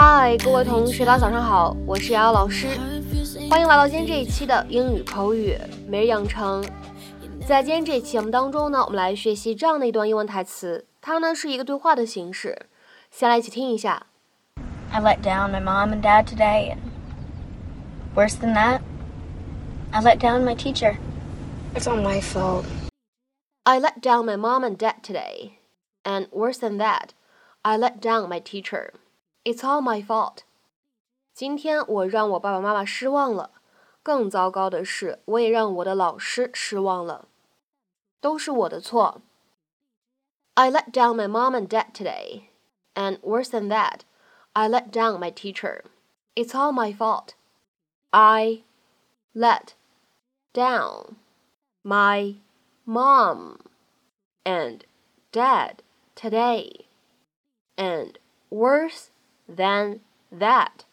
嗨，各位同学，大家早上好，我是瑶瑶老师，欢迎来到今天这一期的英语口语每日养成。在今天这一期节目当中呢，我们来学习这样的一段英文台词，它呢是一个对话的形式，先来一起听一下。I let down my mom and dad today, and worse than that, I let down my teacher. It's all my fault. I let down my mom and dad today, and worse than that, I let down my teacher. It's all my fault. 今天我让我爸爸妈妈失望了，更糟糕的是，我也让我的老师失望了，都是我的错。I let down my mom and dad today, and worse than that, I let down my teacher. It's all my fault. I let down my mom and dad today. And worse than that,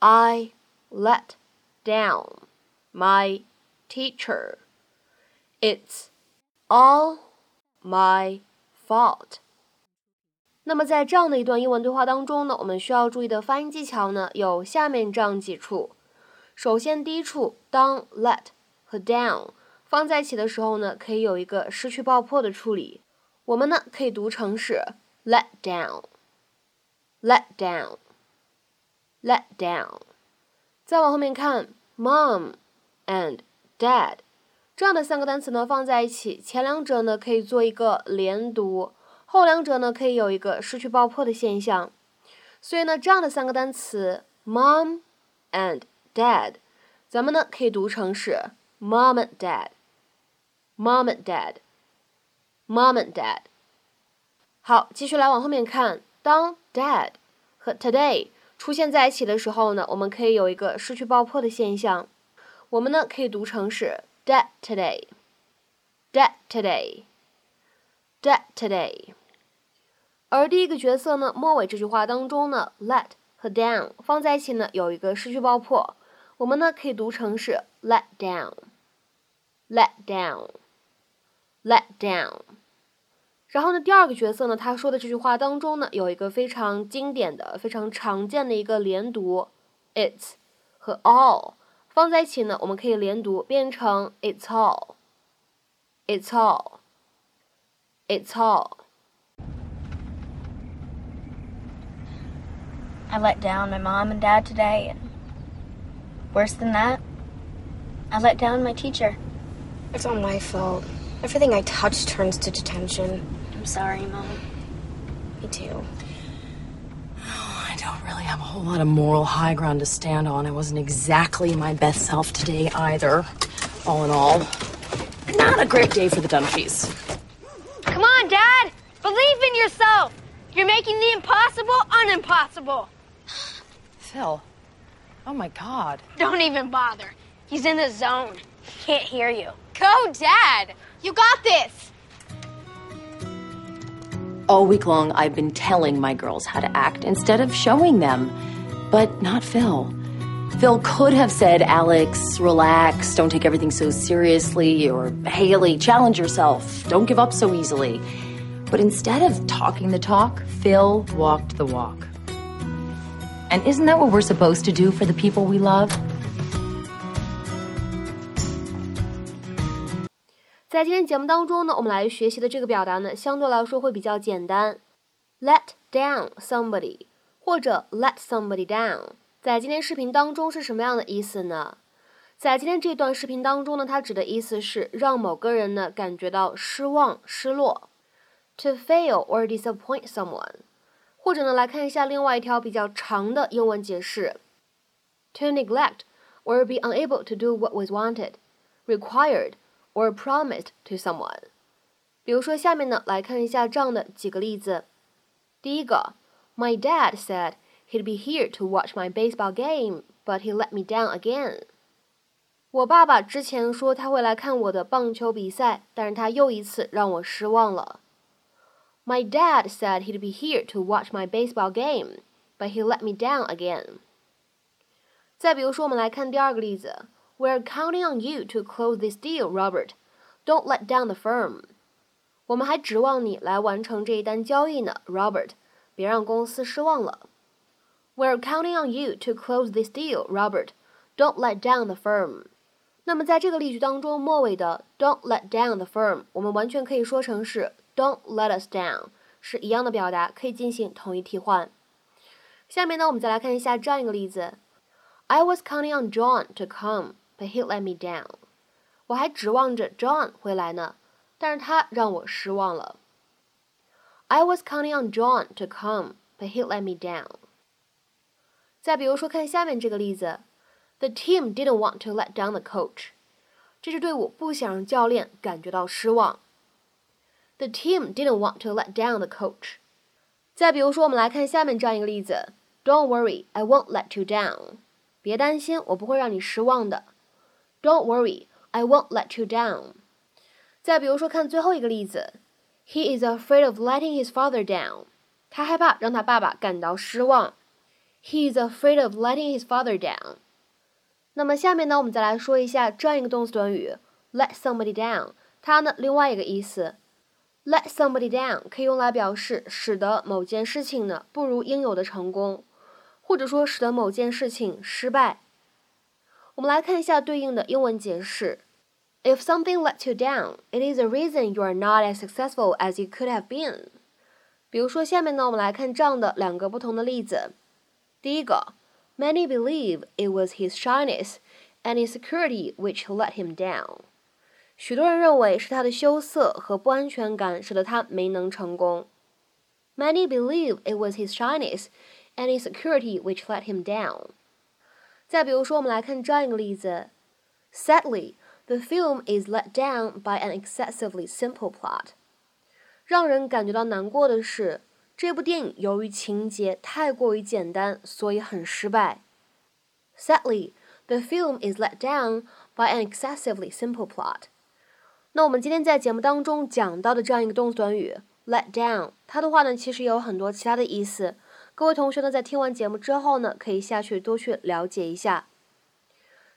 I let down my teacher. It's all my fault. 那么在这样的一段英文对话当中呢，我们需要注意的发音技巧呢，有下面这样几处。首先，第一处，当 let 和 down 放在一起的时候呢，可以有一个失去爆破的处理。我们呢可以读成是 let Let down，let down。再往后面看，mom and dad 这样的三个单词呢放在一起，前两者呢可以做一个连读。后两者呢可以有一个失去爆破的现象，所以呢，这样的三个单词 mom and dad，咱们呢可以读成是 mom and dad，mom and dad，mom and dad。好，继续来往后面看，当 dead 和 today 出现在一起的时候呢，我们可以有一个失去爆破的现象，我们呢可以读成是 dead today，dead today，dead today。而第一个角色呢，末尾这句话当中呢，let 和 down 放在一起呢，有一个失去爆破，我们呢可以读成是 let down，let down，let down。然后呢，第二个角色呢，他说的这句话当中呢，有一个非常经典的、非常常见的一个连读，it's 和 all 放在一起呢，我们可以连读变成 it's all，it's all，it's all。I let down my mom and dad today, and worse than that, I let down my teacher. It's all my fault. Everything I touch turns to detention. Sorry, Mom. Me too. Oh, I don't really have a whole lot of moral high ground to stand on. I wasn't exactly my best self today either. All in all, not a great day for the Dunphies. Come on, Dad! Believe in yourself! You're making the impossible unimpossible. Phil. Oh my god. Don't even bother. He's in the zone. He can't hear you. Go, Dad! You got this! All week long, I've been telling my girls how to act instead of showing them. But not Phil. Phil could have said, Alex, relax, don't take everything so seriously, or Haley, challenge yourself, don't give up so easily. But instead of talking the talk, Phil walked the walk. And isn't that what we're supposed to do for the people we love? 在今天节目当中呢，我们来学习的这个表达呢，相对来说会比较简单。Let down somebody 或者 let somebody down，在今天视频当中是什么样的意思呢？在今天这段视频当中呢，它指的意思是让某个人呢感觉到失望、失落。To fail or disappoint someone，或者呢来看一下另外一条比较长的英文解释：To neglect or be unable to do what was wanted, required or promised to someone。比如说下面呢来看一下这样的几个例子。第一个，My dad said he'd be here to watch my baseball game, but he let me down again。我爸爸之前说他会来看我的棒球比赛，但是他又一次让我失望了。My dad said he'd be here to watch my baseball game, but he let me down again. 再比如说，我们来看第二个例子 ：We're counting on you to close this deal, Robert. Don't let down the firm. 我们还指望你来完成这一单交易呢，Robert。别让公司失望了。 We're counting on you to close this deal, Robert. Don't let down the firm. 那么在这个例句当中，末尾的 "Don't let down the firm"，我们完全可以说成是 "Don't let us down"，是一样的表达，可以进行统一替换。下面呢，我们再来看一下这样一个例子：I was counting on John to come, but he let me down。我还指望着 John 回来呢，但是他让我失望了。I was counting on John to come, but he let me down。再比如说，看下面这个例子。The team didn't want to let down the coach. 这支队伍不想让教练感觉到失望。The team didn't want to let down the coach. 再比如说，我们来看下面这样一个例子：Don't worry, I won't let you down. 别担心，我不会让你失望的。 Don't worry, I won't let you down. 再比如说，看最后一个例子：He is afraid of letting his father down. 他害怕让他爸爸感到失望。He is afraid of letting his father down. 那么下面呢，我们再来说一下这样一个动词短语，let somebody down。它呢，另外一个意思，let somebody down 可以用来表示使得某件事情呢不如应有的成功，或者说使得某件事情失败。我们来看一下对应的英文解释：If something lets you down, it is a reason you are not as successful as you could have been。比如说，下面呢，我们来看这样的两个不同的例子。第一个。Many believe it was his shyness and insecurity which let him down. 许多人认为是他的羞涩和不安全感使得他没能成功。Many believe it was his shyness and insecurity which let him down. 再比如说，我们来看这样一个例子：Sadly, the film is let down by an excessively simple plot. 让人感觉到难过的是。这部电影由于情节太过于简单，所以很失败。Sadly, the film is let down by an excessively simple plot. 那我们今天在节目当中讲到的这样一个动词短语 let down，它的话呢，其实有很多其他的意思。各位同学呢，在听完节目之后呢，可以下去多去了解一下。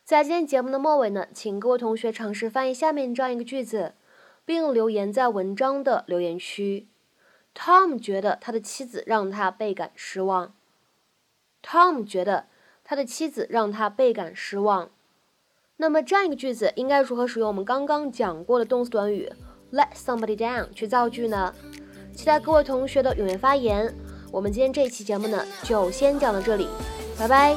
在今天节目的末尾呢，请各位同学尝试翻译下面这样一个句子，并留言在文章的留言区。Tom 觉得他的妻子让他倍感失望。Tom 觉得他的妻子让他倍感失望。那么这样一个句子应该如何使用我们刚刚讲过的动词短语 let somebody down 去造句呢？期待各位同学的踊跃发言。我们今天这期节目呢，就先讲到这里，拜拜。